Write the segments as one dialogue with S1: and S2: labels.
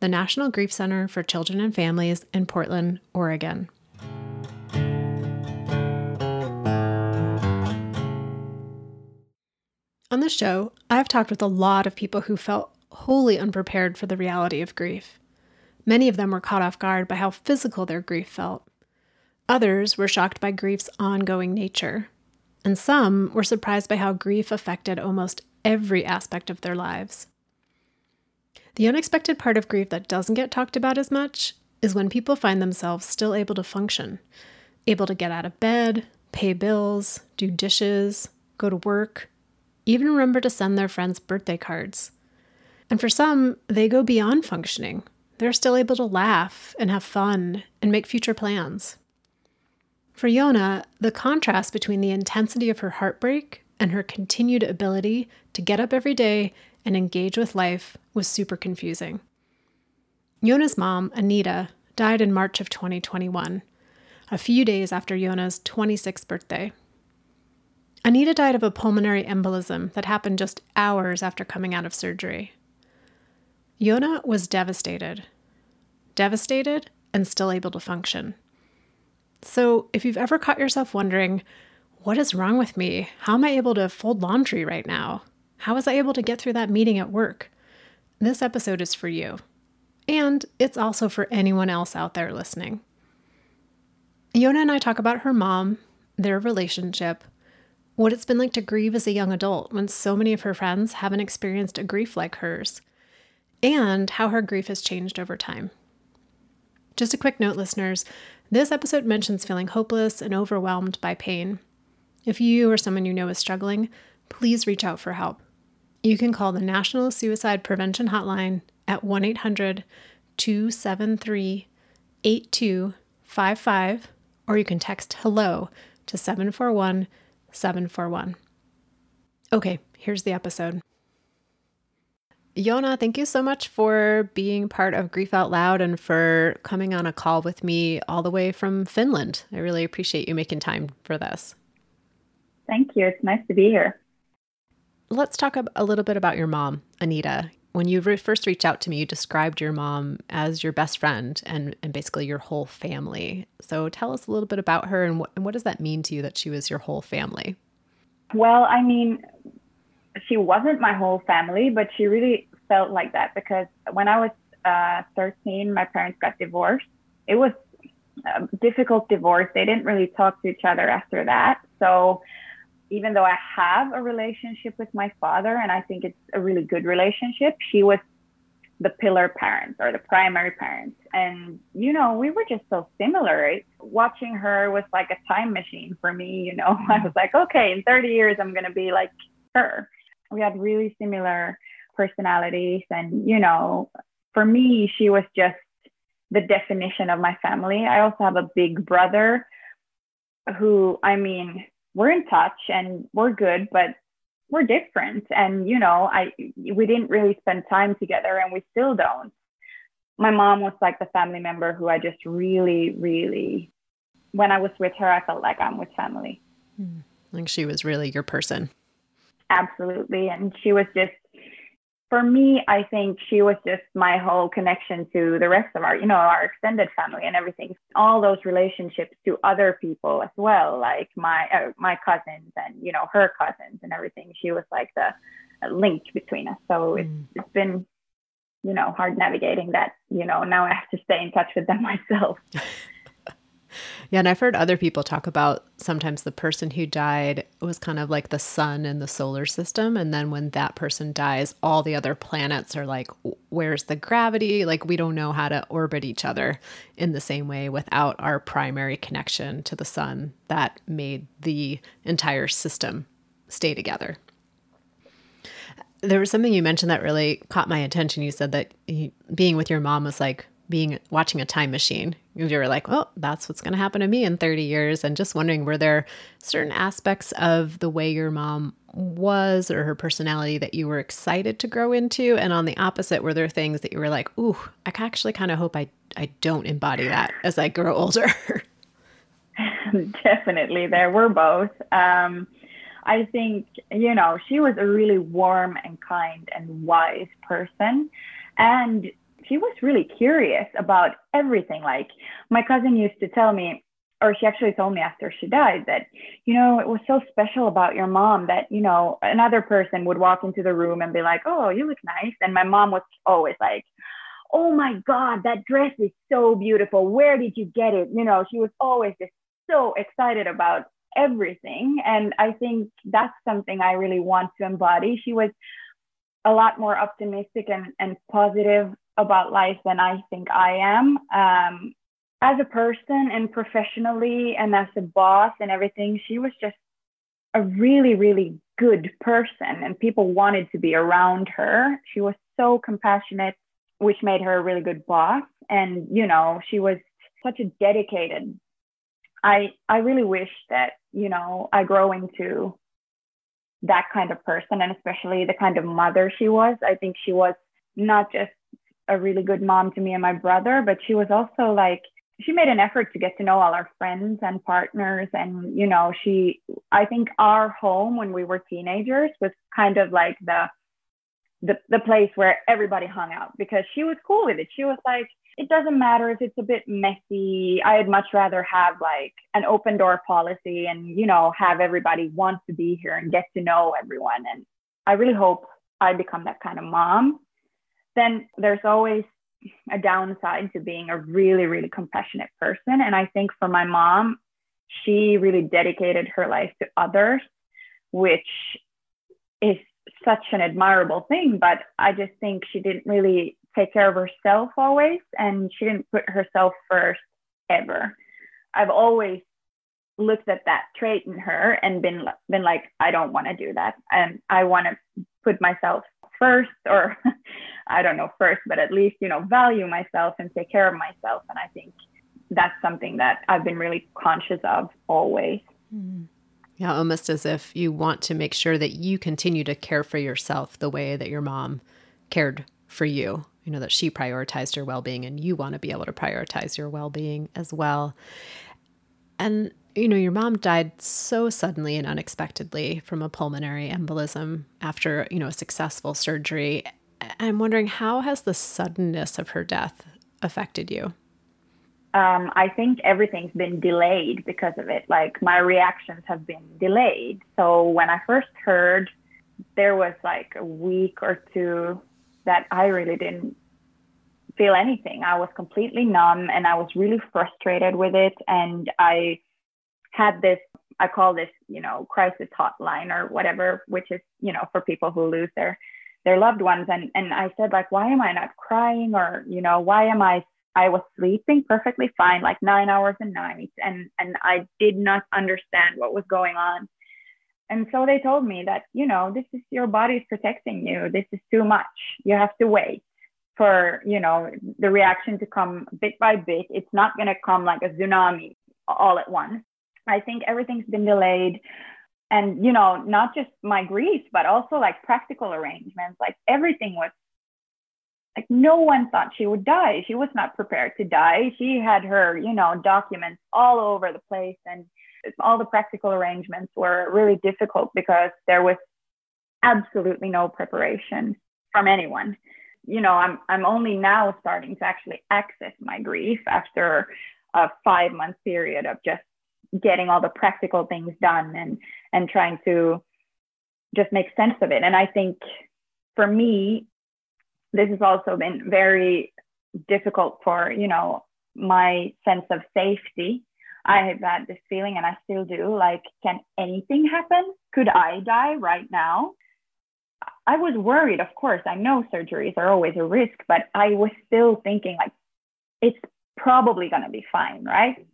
S1: the National Grief Center for Children and Families in Portland, Oregon. On the show, I've talked with a lot of people who felt wholly unprepared for the reality of grief. Many of them were caught off guard by how physical their grief felt. Others were shocked by grief's ongoing nature. And some were surprised by how grief affected almost every aspect of their lives. The unexpected part of grief that doesn't get talked about as much is when people find themselves still able to function, able to get out of bed, pay bills, do dishes, go to work, even remember to send their friends birthday cards. And for some, they go beyond functioning. They're still able to laugh and have fun and make future plans. For Yona, the contrast between the intensity of her heartbreak and her continued ability to get up every day and engage with life was super confusing. Yona's mom, Anita, died in March of 2021, a few days after Yona's 26th birthday. Anita died of a pulmonary embolism that happened just hours after coming out of surgery. Yona was devastated. Devastated and still able to function. So, if you've ever caught yourself wondering, what is wrong with me? How am I able to fold laundry right now? How was I able to get through that meeting at work? This episode is for you. And it's also for anyone else out there listening. Yona and I talk about her mom, their relationship, what it's been like to grieve as a young adult when so many of her friends haven't experienced a grief like hers, and how her grief has changed over time. Just a quick note, listeners this episode mentions feeling hopeless and overwhelmed by pain. If you or someone you know is struggling, please reach out for help you can call the National Suicide Prevention Hotline at 1 800 273 8255, or you can text hello to 741 741. Okay, here's the episode. Yona, thank you so much for being part of Grief Out Loud and for coming on a call with me all the way from Finland. I really appreciate you making time for this.
S2: Thank you. It's nice to be here
S1: let's talk a little bit about your mom, Anita. When you re- first reached out to me, you described your mom as your best friend and, and basically your whole family. So tell us a little bit about her and what, and what does that mean to you that she was your whole family?
S2: Well, I mean, she wasn't my whole family, but she really felt like that because when I was uh, 13, my parents got divorced. It was a difficult divorce. They didn't really talk to each other after that. So even though I have a relationship with my father and I think it's a really good relationship, she was the pillar parent or the primary parent. And, you know, we were just so similar. Watching her was like a time machine for me. You know, I was like, okay, in 30 years, I'm going to be like her. We had really similar personalities. And, you know, for me, she was just the definition of my family. I also have a big brother who, I mean, we're in touch and we're good, but we're different. And, you know, I, we didn't really spend time together and we still don't. My mom was like the family member who I just really, really, when I was with her, I felt like I'm with family.
S1: Hmm. Like she was really your person.
S2: Absolutely. And she was just for me, I think she was just my whole connection to the rest of our, you know, our extended family and everything. All those relationships to other people as well, like my uh, my cousins and you know her cousins and everything. She was like the link between us. So mm. it's, it's been, you know, hard navigating that. You know, now I have to stay in touch with them myself.
S1: Yeah, and I've heard other people talk about sometimes the person who died was kind of like the sun in the solar system. And then when that person dies, all the other planets are like, where's the gravity? Like, we don't know how to orbit each other in the same way without our primary connection to the sun that made the entire system stay together. There was something you mentioned that really caught my attention. You said that being with your mom was like being watching a time machine. You were like, well, that's what's going to happen to me in 30 years. And just wondering, were there certain aspects of the way your mom was or her personality that you were excited to grow into? And on the opposite, were there things that you were like, ooh, I actually kind of hope I, I don't embody that as I grow older?
S2: Definitely, there were both. Um, I think, you know, she was a really warm and kind and wise person. And she was really curious about everything. Like my cousin used to tell me, or she actually told me after she died that, you know, it was so special about your mom that, you know, another person would walk into the room and be like, oh, you look nice. And my mom was always like, oh my God, that dress is so beautiful. Where did you get it? You know, she was always just so excited about everything. And I think that's something I really want to embody. She was a lot more optimistic and, and positive about life than I think I am. Um, as a person and professionally and as a boss and everything, she was just a really, really good person and people wanted to be around her. She was so compassionate, which made her a really good boss. And, you know, she was such a dedicated. I I really wish that, you know, I grow into that kind of person and especially the kind of mother she was. I think she was not just a really good mom to me and my brother, but she was also like she made an effort to get to know all our friends and partners and you know she i think our home when we were teenagers was kind of like the the, the place where everybody hung out because she was cool with it. She was like it doesn't matter if it's a bit messy. I'd much rather have like an open door policy and you know have everybody want to be here and get to know everyone. And i really hope i become that kind of mom then there's always a downside to being a really, really compassionate person. And I think for my mom, she really dedicated her life to others, which is such an admirable thing. But I just think she didn't really take care of herself always, and she didn't put herself first ever. I've always looked at that trait in her and been been like, I don't want to do that, and I want to put myself first or I don't know first, but at least, you know, value myself and take care of myself. And I think that's something that I've been really conscious of always.
S1: Mm-hmm. Yeah, almost as if you want to make sure that you continue to care for yourself the way that your mom cared for you. You know, that she prioritized your well being and you want to be able to prioritize your well being as well. And you know, your mom died so suddenly and unexpectedly from a pulmonary embolism after, you know, a successful surgery. I'm wondering how has the suddenness of her death affected you?
S2: Um, I think everything's been delayed because of it. Like my reactions have been delayed. So when I first heard, there was like a week or two that I really didn't feel anything. I was completely numb and I was really frustrated with it. And I had this I call this, you know, crisis hotline or whatever, which is, you know, for people who lose their their loved ones. And and I said, like, why am I not crying? Or, you know, why am I I was sleeping perfectly fine, like nine hours a night, and and I did not understand what was going on. And so they told me that, you know, this is your body's protecting you. This is too much. You have to wait for, you know, the reaction to come bit by bit. It's not going to come like a tsunami all at once. I think everything's been delayed. And, you know, not just my grief, but also like practical arrangements. Like everything was like no one thought she would die. She was not prepared to die. She had her, you know, documents all over the place and all the practical arrangements were really difficult because there was absolutely no preparation from anyone. You know, I'm I'm only now starting to actually access my grief after a 5 month period of just getting all the practical things done and and trying to just make sense of it. And i think for me this has also been very difficult for you know my sense of safety. I have had this feeling and i still do like can anything happen? Could i die right now? I was worried of course. I know surgeries are always a risk but i was still thinking like it's probably going to be fine right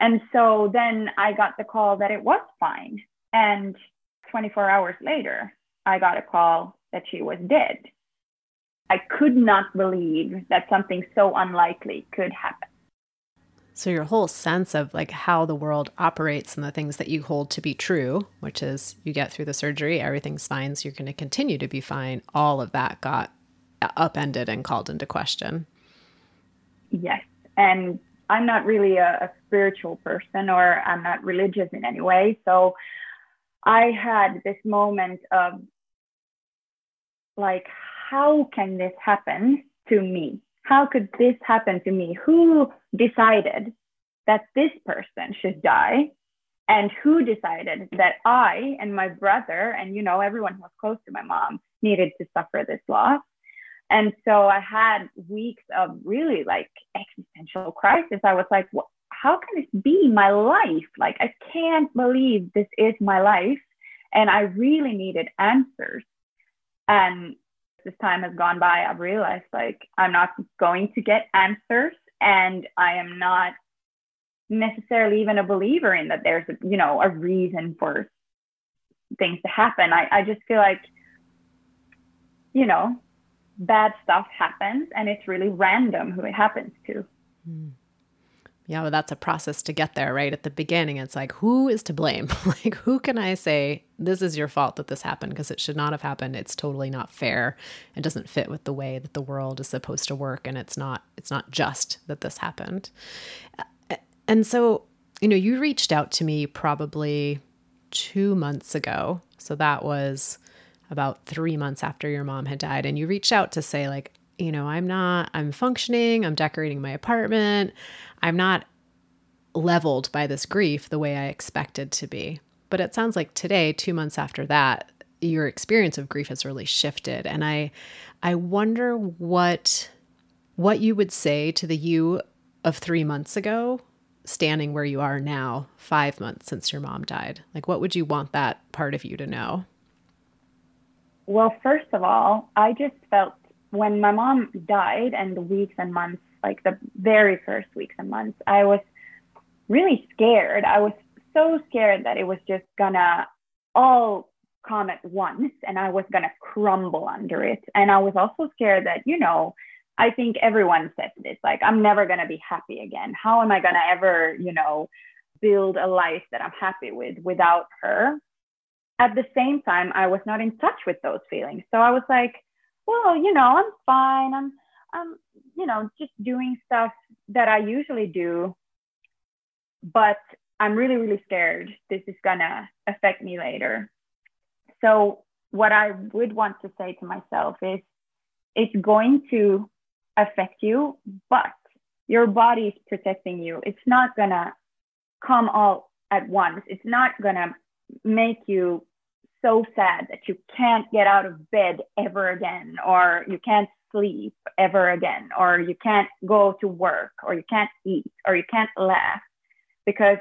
S2: and so then I got the call that it was fine. And 24 hours later, I got a call that she was dead. I could not believe that something so unlikely could happen.
S1: So your whole sense of like how the world operates and the things that you hold to be true, which is you get through the surgery, everything's fine, so you're going to continue to be fine. All of that got upended and called into question.
S2: Yes. And I'm not really a, a spiritual person or I'm not religious in any way. So I had this moment of like, how can this happen to me? How could this happen to me? Who decided that this person should die? And who decided that I and my brother and, you know, everyone who was close to my mom needed to suffer this loss? And so I had weeks of really like existential crisis. I was like, how can this be my life? Like, I can't believe this is my life. And I really needed answers. And this time has gone by, I've realized like I'm not going to get answers and I am not necessarily even a believer in that there's, a, you know, a reason for things to happen. I, I just feel like, you know, bad stuff happens and it's really random who it happens to. Mm
S1: yeah, well, that's a process to get there, right? At the beginning, it's like, who is to blame? like, who can I say, this is your fault that this happened because it should not have happened. It's totally not fair. It doesn't fit with the way that the world is supposed to work. And it's not, it's not just that this happened. And so, you know, you reached out to me probably two months ago. So that was about three months after your mom had died. And you reached out to say, like, you know, I'm not, I'm functioning, I'm decorating my apartment, I'm not leveled by this grief the way I expected to be. But it sounds like today, two months after that, your experience of grief has really shifted. And I, I wonder what, what you would say to the you of three months ago, standing where you are now, five months since your mom died. Like, what would you want that part of you to know?
S2: Well, first of all, I just felt when my mom died and the weeks and months, like the very first weeks and months, I was really scared. I was so scared that it was just gonna all come at once and I was gonna crumble under it. And I was also scared that, you know, I think everyone says this, like, I'm never gonna be happy again. How am I gonna ever, you know, build a life that I'm happy with without her? At the same time, I was not in touch with those feelings. So I was like, well, you know, I'm fine. I'm, I'm, you know, just doing stuff that I usually do. But I'm really, really scared this is gonna affect me later. So what I would want to say to myself is it's going to affect you, but your body is protecting you. It's not gonna come all at once. It's not gonna make you so sad that you can't get out of bed ever again, or you can't sleep ever again, or you can't go to work, or you can't eat, or you can't laugh. Because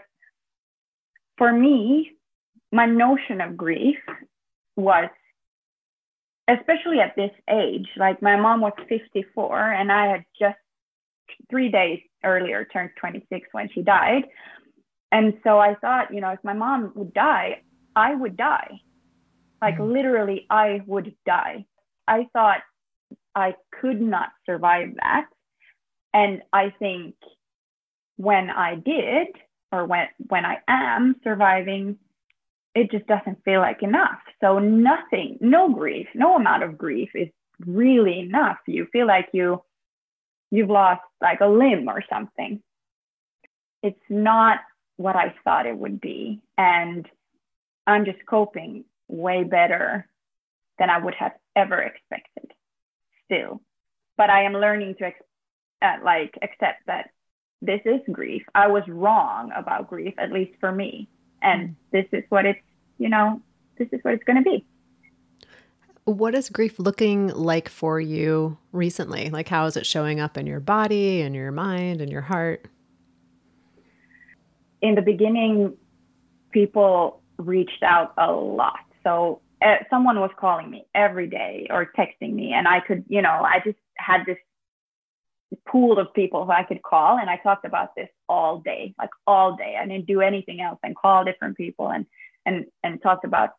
S2: for me, my notion of grief was, especially at this age, like my mom was 54 and I had just three days earlier turned 26 when she died. And so I thought, you know, if my mom would die, I would die. Like mm. literally, I would die. I thought I could not survive that. And I think when I did, or when when I am surviving, it just doesn't feel like enough. So nothing, no grief, no amount of grief is really enough. You feel like you you've lost like a limb or something. It's not what I thought it would be. And I'm just coping way better than I would have ever expected still. But I am learning to uh, like accept that this is grief. I was wrong about grief, at least for me. And mm. this is what it's, you know, this is what it's going to be.
S1: What is grief looking like for you recently? Like, how is it showing up in your body and your mind and your heart?
S2: In the beginning, people reached out a lot so uh, someone was calling me every day or texting me, and I could, you know, I just had this pool of people who I could call, and I talked about this all day, like all day. I didn't do anything else and call different people and and and talked about,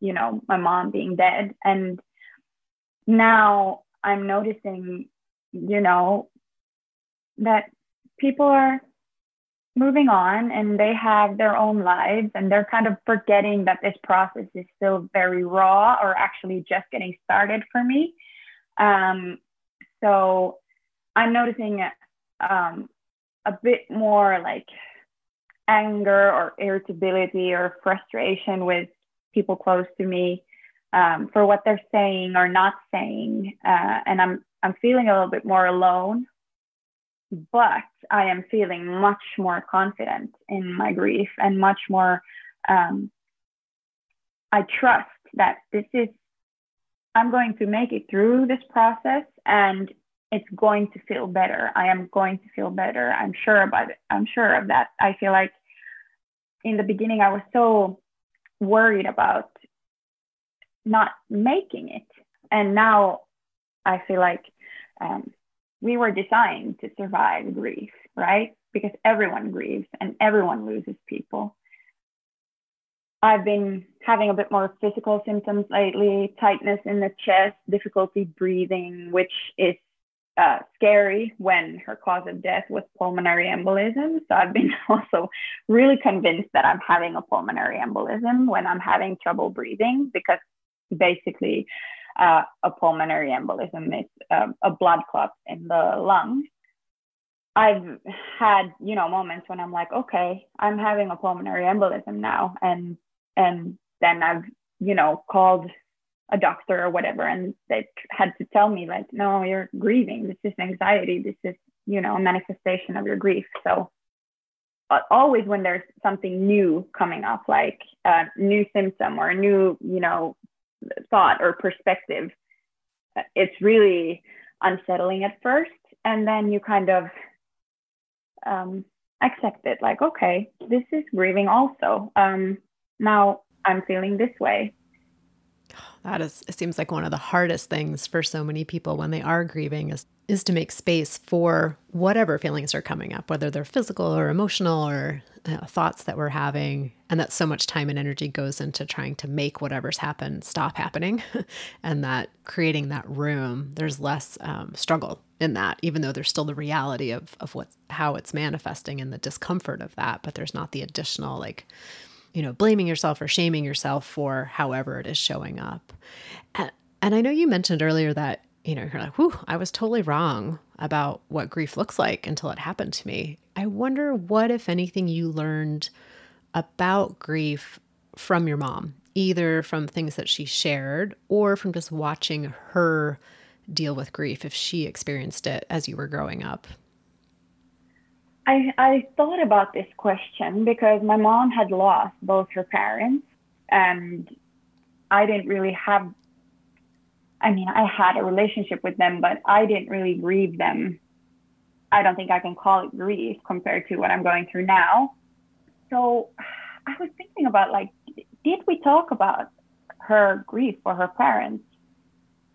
S2: you know, my mom being dead. And now I'm noticing, you know, that people are moving on and they have their own lives and they're kind of forgetting that this process is still very raw or actually just getting started for me. Um, so I'm noticing um, a bit more like anger or irritability or frustration with people close to me um, for what they're saying or not saying, uh, and I'm I'm feeling a little bit more alone but I am feeling much more confident in my grief and much more. Um, I trust that this is, I'm going to make it through this process and it's going to feel better. I am going to feel better. I'm sure about it. I'm sure of that. I feel like in the beginning, I was so worried about not making it. And now I feel like um, we were designed to survive grief, right? Because everyone grieves and everyone loses people. I've been having a bit more physical symptoms lately tightness in the chest, difficulty breathing, which is uh, scary when her cause of death was pulmonary embolism. So I've been also really convinced that I'm having a pulmonary embolism when I'm having trouble breathing because basically uh, a pulmonary embolism. It's uh, a blood clot in the lungs. I've had, you know, moments when I'm like, okay, I'm having a pulmonary embolism now, and and then I've, you know, called a doctor or whatever, and they had to tell me like, no, you're grieving. This is anxiety. This is, you know, a manifestation of your grief. So always when there's something new coming up, like a new symptom or a new, you know, thought or perspective, it's really unsettling at first. And then you kind of um, accept it like, okay, this is grieving also. Um, now I'm feeling this way.
S1: That is, it seems like one of the hardest things for so many people when they are grieving is is to make space for whatever feelings are coming up, whether they're physical or emotional or uh, thoughts that we're having. And that so much time and energy goes into trying to make whatever's happened stop happening. and that creating that room, there's less um, struggle in that, even though there's still the reality of, of what, how it's manifesting and the discomfort of that. But there's not the additional, like, you know, blaming yourself or shaming yourself for however it is showing up. And, and I know you mentioned earlier that you know, you're like, whew, I was totally wrong about what grief looks like until it happened to me. I wonder what, if anything, you learned about grief from your mom, either from things that she shared or from just watching her deal with grief if she experienced it as you were growing up.
S2: I, I thought about this question because my mom had lost both her parents and I didn't really have I mean, I had a relationship with them, but I didn't really grieve them. I don't think I can call it grief compared to what I'm going through now. So I was thinking about like, did we talk about her grief for her parents?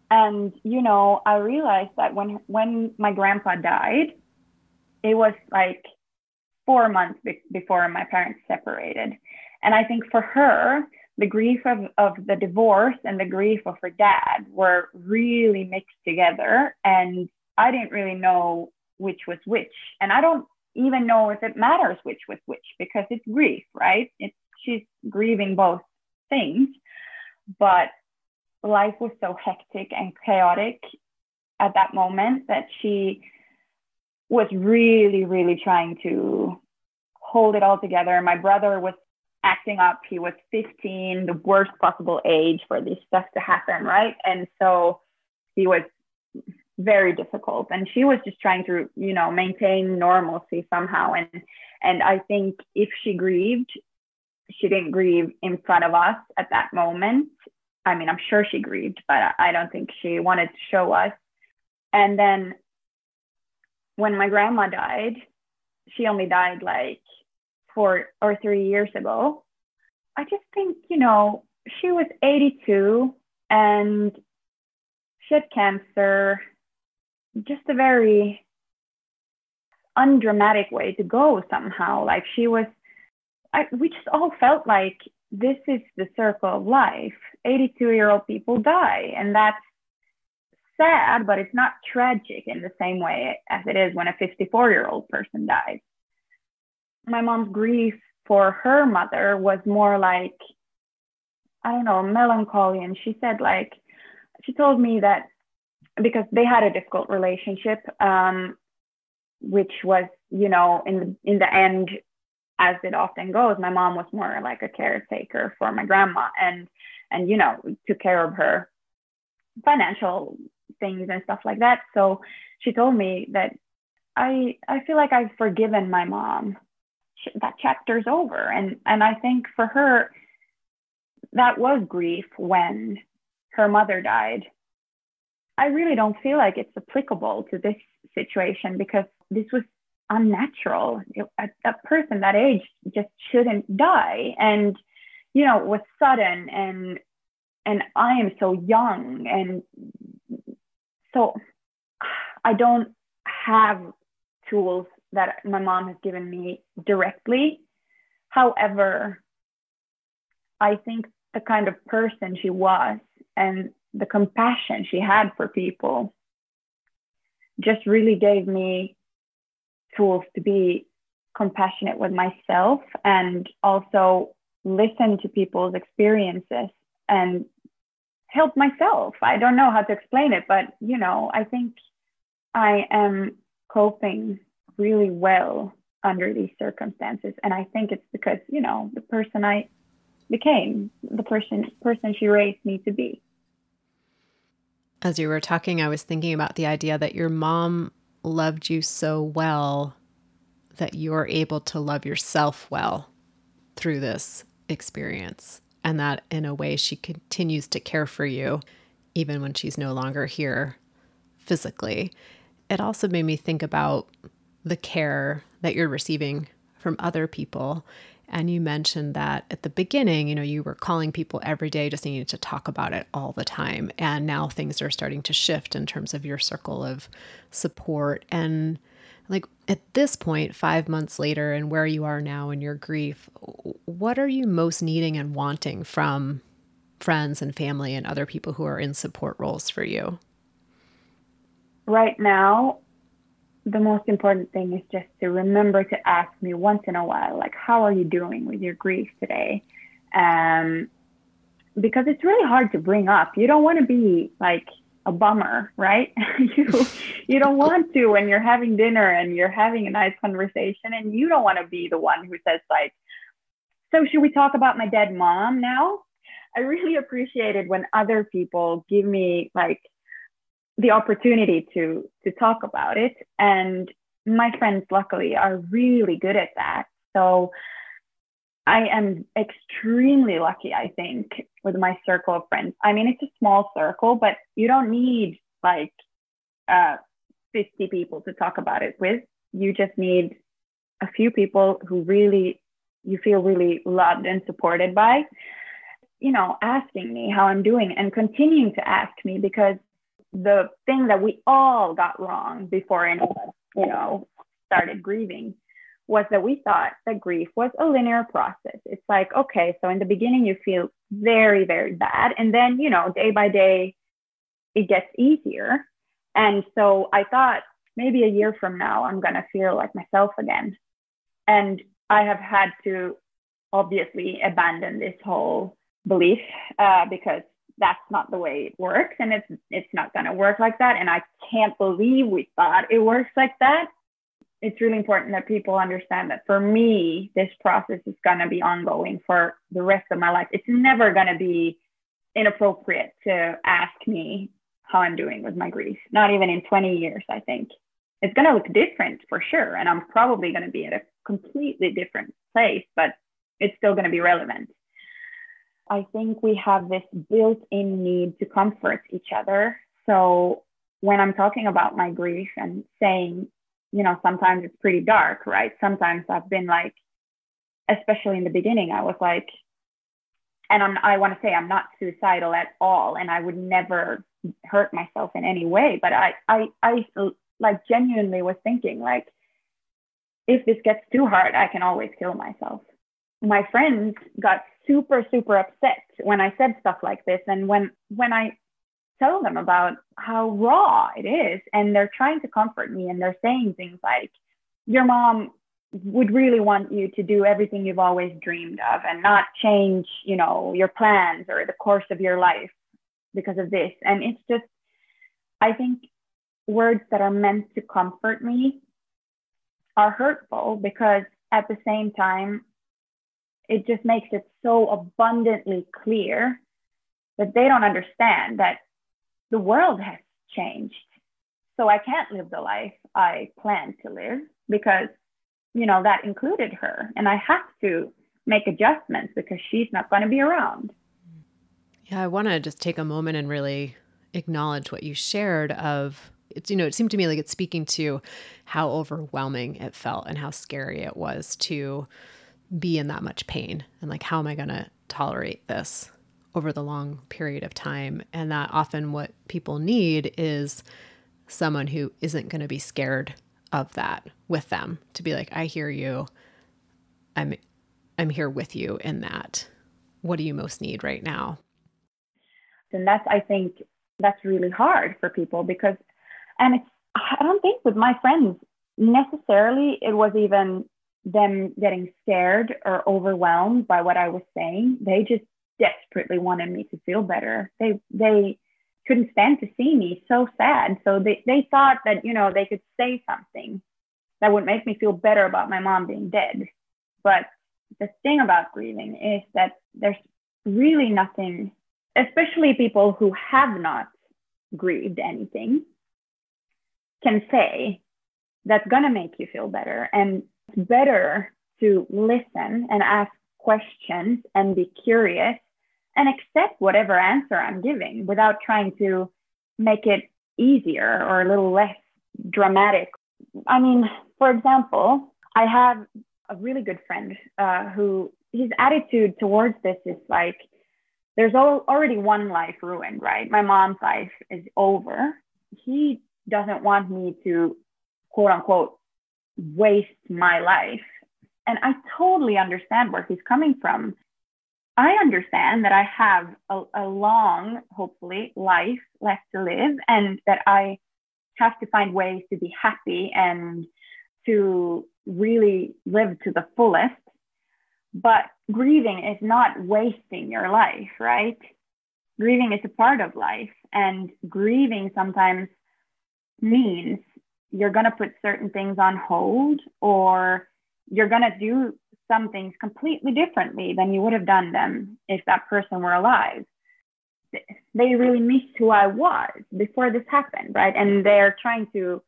S2: And you know, I realized that when when my grandpa died, it was like four months be- before my parents separated, and I think for her, the grief of, of the divorce and the grief of her dad were really mixed together. And I didn't really know which was which. And I don't even know if it matters which was which because it's grief, right? It's she's grieving both things. But life was so hectic and chaotic at that moment that she was really, really trying to hold it all together. My brother was acting up. He was 15, the worst possible age for this stuff to happen, right? And so he was very difficult and she was just trying to you know maintain normalcy somehow and and i think if she grieved she didn't grieve in front of us at that moment i mean i'm sure she grieved but i don't think she wanted to show us and then when my grandma died she only died like four or three years ago. I just think, you know, she was 82 and she had cancer, just a very undramatic way to go somehow. Like she was, I, we just all felt like this is the circle of life. 82 year old people die, and that's sad, but it's not tragic in the same way as it is when a 54 year old person dies. My mom's grief for her mother was more like, I don't know, melancholy. And she said, like, she told me that because they had a difficult relationship, um, which was, you know, in the, in the end, as it often goes, my mom was more like a caretaker for my grandma and, and, you know, took care of her financial things and stuff like that. So she told me that I, I feel like I've forgiven my mom. That chapter's over. And, and I think for her, that was grief when her mother died. I really don't feel like it's applicable to this situation because this was unnatural. A, a person that age just shouldn't die. And, you know, it was sudden and and I am so young and so I don't have tools that my mom has given me directly. However, I think the kind of person she was and the compassion she had for people just really gave me tools to be compassionate with myself and also listen to people's experiences and help myself. I don't know how to explain it, but you know, I think I am coping really well under these circumstances and I think it's because, you know, the person I became the person person she raised me to be.
S1: As you were talking, I was thinking about the idea that your mom loved you so well that you're able to love yourself well through this experience. And that in a way she continues to care for you even when she's no longer here physically. It also made me think about the care that you're receiving from other people and you mentioned that at the beginning, you know, you were calling people every day, just needing to talk about it all the time. And now things are starting to shift in terms of your circle of support. And like at this point, five months later, and where you are now in your grief, what are you most needing and wanting from friends and family and other people who are in support roles for you?
S2: Right now, the most important thing is just to remember to ask me once in a while, like, how are you doing with your grief today? Um, because it's really hard to bring up. You don't want to be like a bummer, right? you you don't want to when you're having dinner and you're having a nice conversation, and you don't want to be the one who says like, "So should we talk about my dead mom now?" I really appreciate it when other people give me like the opportunity to to talk about it. And my friends luckily are really good at that. So i am extremely lucky i think with my circle of friends. I mean it's a small circle but you don't need like uh, 50 people to talk about it with. You just need a few people who really you feel really loved and supported by you know asking me how i'm doing and continuing to ask me because the thing that we all got wrong before anyone, you know, started grieving was that we thought that grief was a linear process. It's like, okay, so in the beginning you feel very, very bad. And then, you know, day by day, it gets easier. And so I thought maybe a year from now, I'm going to feel like myself again. And I have had to obviously abandon this whole belief uh, because that's not the way it works and it's it's not going to work like that and i can't believe we thought it works like that. It's really important that people understand that for me this process is going to be ongoing for the rest of my life. It's never going to be inappropriate to ask me how i'm doing with my grief not even in 20 years i think. It's going to look different for sure and i'm probably going to be at a completely different place but it's still going to be relevant I think we have this built in need to comfort each other. So when I'm talking about my grief and saying, you know, sometimes it's pretty dark, right? Sometimes I've been like, especially in the beginning, I was like, and I'm, I want to say I'm not suicidal at all, and I would never hurt myself in any way. But I, I, I like genuinely was thinking like, if this gets too hard, I can always kill myself. My friends got super super upset when i said stuff like this and when when i tell them about how raw it is. And they're trying to comfort me and they're saying things like, your mom would really want you to do everything you've always dreamed of and not change, you know, your plans or the course of your life because of this. And it's just, I think words that are meant to comfort me are hurtful because at the same time, it just makes it so abundantly clear that they don't understand that the world has changed. So I can't live the life I plan to live because, you know, that included her. And I have to make adjustments because she's not going to be around.
S1: Yeah, I want to just take a moment and really acknowledge what you shared of it's you know it seemed to me like it's speaking to how overwhelming it felt and how scary it was to be in that much pain? And like how am i going to tolerate this over the long period of time? And that often what people need is someone who isn't going to be scared of that with them to be like i hear you. I'm i'm here with you in that. What do you most need right now?
S2: And that's i think that's really hard for people because and it's i don't think with my friends necessarily it was even them getting scared or overwhelmed by what i was saying they just desperately wanted me to feel better. They they couldn't stand to see me so sad. So they, they thought that you know they could say something that would make me feel better about my mom being dead. But the thing about grieving is that there's really nothing especially people who have not grieved anything can say that's going to make you feel better. And it's better to listen and ask questions and be curious and accept whatever answer I'm giving without trying to make it easier or a little less dramatic. I mean, for example, I have a really good friend uh, who his attitude towards this is like, there's all, already one life ruined, right? My mom's life is over. He doesn't want me to quote unquote waste my life. And I totally understand where he's coming from. I understand that I have a, a long, hopefully, life left to live and that I have to find ways to be happy and to really live to the fullest. But grieving is not wasting your life, right? Grieving is a part of life, and grieving sometimes means you're going to put certain things on hold or you're going to do some things completely differently than you would have done them if that person were alive. They really missed who I was before this happened, right? And they're trying to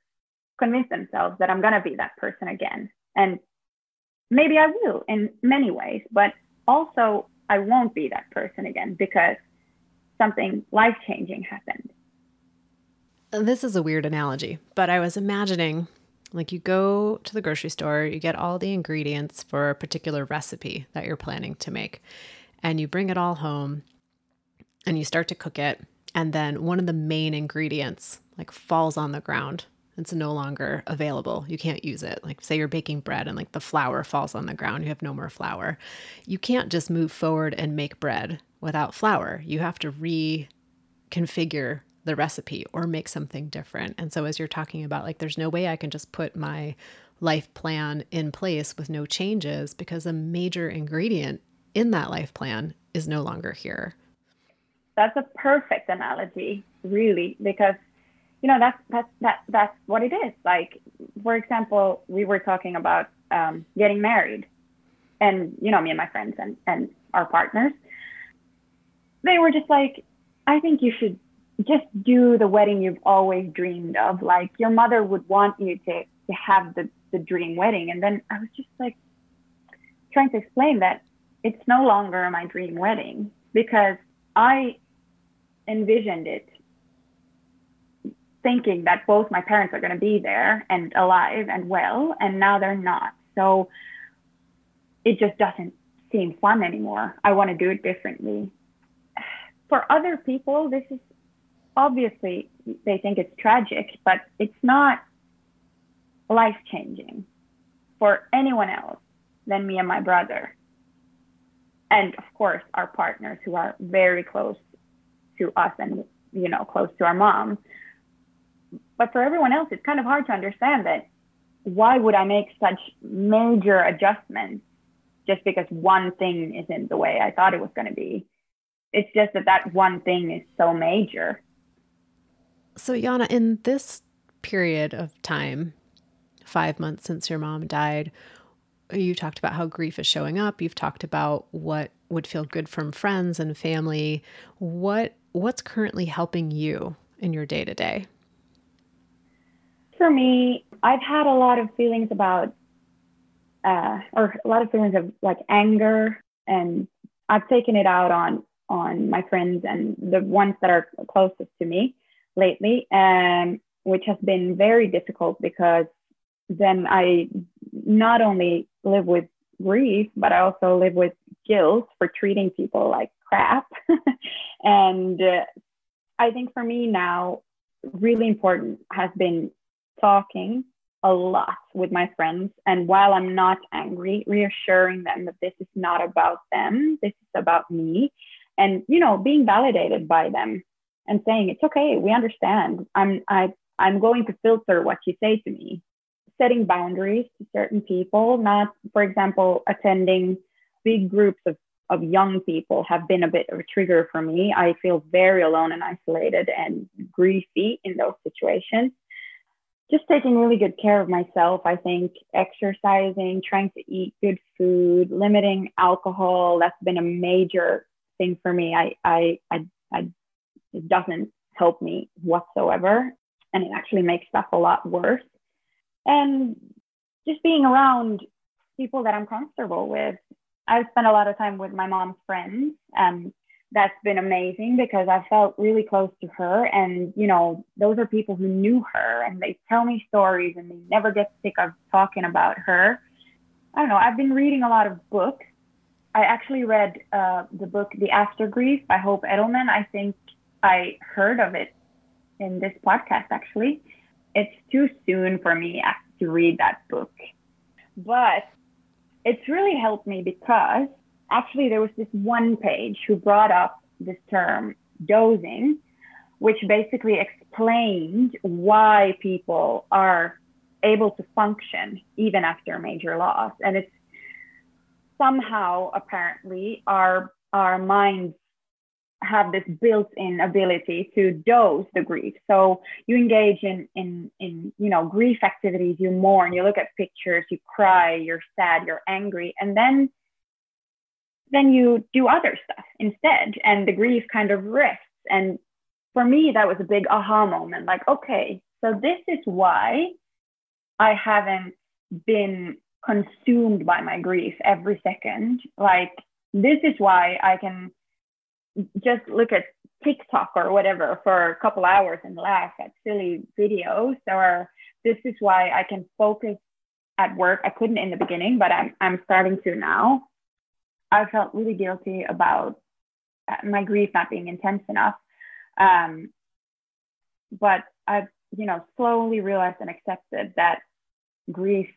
S2: convince themselves that I'm going to be that person again. And maybe I will in many ways, but also I won't be that person again because something life changing happened.
S1: This is a weird analogy, but I was imagining like you go to the grocery store, you get all the ingredients for a particular recipe that you're planning to make, and you bring it all home and you start to cook it. And then one of the main ingredients like falls on the ground it's no longer available. You can't use it. Like, say you're baking bread and like the flour falls on the ground, you have no more flour. You can't just move forward and make bread without flour. You have to reconfigure the recipe or make something different. And so, as you're talking about, like, there's no way I can just put my life plan in place with no changes because a major ingredient in that life plan is no longer here.
S2: That's a perfect analogy, really, because you know that's that's that that's what it is like for example we were talking about um, getting married and you know me and my friends and and our partners they were just like i think you should just do the wedding you've always dreamed of like your mother would want you to to have the the dream wedding and then i was just like trying to explain that it's no longer my dream wedding because i envisioned it thinking that both my parents are going to be there and alive and well, and now they're not. So it just doesn't seem fun anymore. I want to do it differently. For other people, this is obviously they think it's tragic, but it's not life changing for anyone else than me and my brother. And of course, our partners who are very close to us and you know, close to our mom. But for everyone else, it's kind of hard to understand that why would I make such major adjustments just because one thing isn't the way I thought it was going to be? It's just that that one thing is so major.
S1: So, Yana, in this period of time, five months since your mom died, you talked about how grief is showing up. You've talked about what would feel good from friends and family. What what's currently helping you in your day to day?
S2: For me, I've had a lot of feelings about, uh, or a lot of feelings of like anger, and I've taken it out on on my friends and the ones that are closest to me lately, um, which has been very difficult because then I not only live with grief, but I also live with guilt for treating people like crap. and uh, I think for me now, really important has been talking a lot with my friends. And while I'm not angry, reassuring them that this is not about them, this is about me. And, you know, being validated by them and saying, it's okay, we understand. I'm, I, I'm going to filter what you say to me setting boundaries to certain people, not, for example, attending big groups of, of young people have been a bit of a trigger for me. I feel very alone and isolated and griefy in those situations. Just taking really good care of myself, I think exercising, trying to eat good food, limiting alcohol, that's been a major thing for me. I, I, I, I it doesn't help me whatsoever. And it actually makes stuff a lot worse and just being around people that I'm comfortable with. I've spent a lot of time with my mom's friends, and that's been amazing because I felt really close to her. And, you know, those are people who knew her and they tell me stories and they never get sick of talking about her. I don't know, I've been reading a lot of books. I actually read uh, the book The After Grief by Hope Edelman. I think I heard of it in this podcast, actually it's too soon for me to read that book. But it's really helped me because actually there was this one page who brought up this term dosing, which basically explained why people are able to function even after a major loss. And it's somehow apparently our our minds have this built-in ability to dose the grief. So you engage in in in you know grief activities, you mourn, you look at pictures, you cry, you're sad, you're angry, and then then you do other stuff instead, and the grief kind of rests. And for me, that was a big aha moment. Like, okay, so this is why I haven't been consumed by my grief every second. Like, this is why I can just look at TikTok or whatever for a couple hours and laugh at silly videos. Or this is why I can focus at work. I couldn't in the beginning, but I'm I'm starting to now. I felt really guilty about uh, my grief not being intense enough. Um, but I've you know slowly realized and accepted that grief.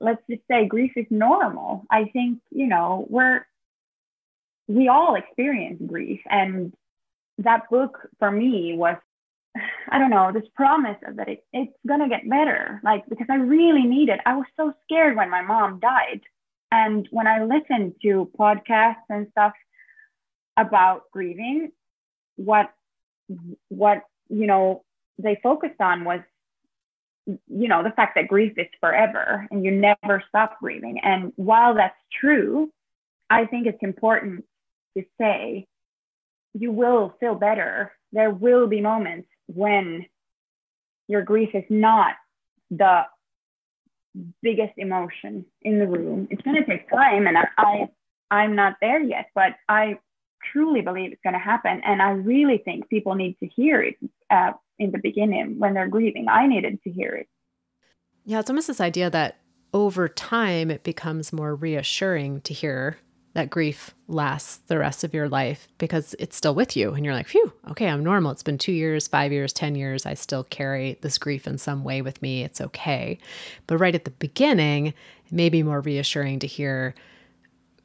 S2: Let's just say grief is normal. I think you know we're we all experience grief. And that book for me was, I don't know, this promise that it, it's going to get better. Like, because I really needed, I was so scared when my mom died. And when I listened to podcasts and stuff about grieving, what, what, you know, they focused on was you know the fact that grief is forever and you never stop grieving and while that's true i think it's important to say, you will feel better. There will be moments when your grief is not the biggest emotion in the room. It's going to take time, and I, I I'm not there yet, but I truly believe it's going to happen, and I really think people need to hear it uh, in the beginning when they're grieving. I needed to hear it.
S1: Yeah, it's almost this idea that over time it becomes more reassuring to hear that grief lasts the rest of your life because it's still with you and you're like, phew, okay, I'm normal. It's been two years, five years, 10 years. I still carry this grief in some way with me. It's okay. But right at the beginning, it may be more reassuring to hear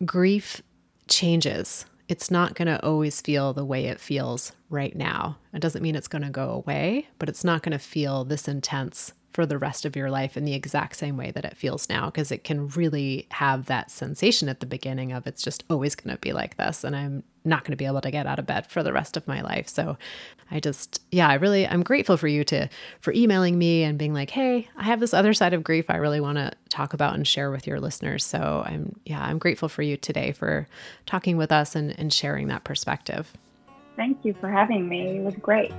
S1: grief changes it's not going to always feel the way it feels right now. It doesn't mean it's going to go away, but it's not going to feel this intense for the rest of your life in the exact same way that it feels now because it can really have that sensation at the beginning of it's just always going to be like this and I'm not going to be able to get out of bed for the rest of my life. So I just yeah, I really I'm grateful for you to for emailing me and being like, "Hey, I have this other side of grief I really want to talk about and share with your listeners." So I'm yeah, I'm grateful for you today for talking with us and and sharing that perspective.
S2: Thank you for having me. It was great.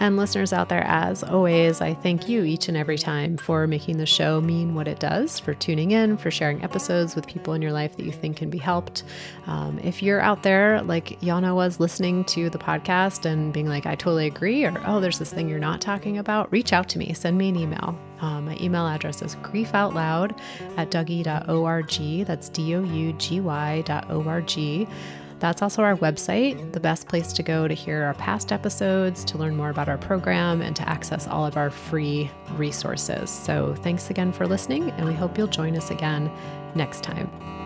S1: And listeners out there, as always, I thank you each and every time for making the show mean what it does, for tuning in, for sharing episodes with people in your life that you think can be helped. Um, if you're out there like Yana was listening to the podcast and being like, I totally agree, or oh, there's this thing you're not talking about, reach out to me, send me an email. Um, my email address is griefoutloud at dougy.org. That's D O U G Y dot O R G. That's also our website, the best place to go to hear our past episodes, to learn more about our program, and to access all of our free resources. So, thanks again for listening, and we hope you'll join us again next time.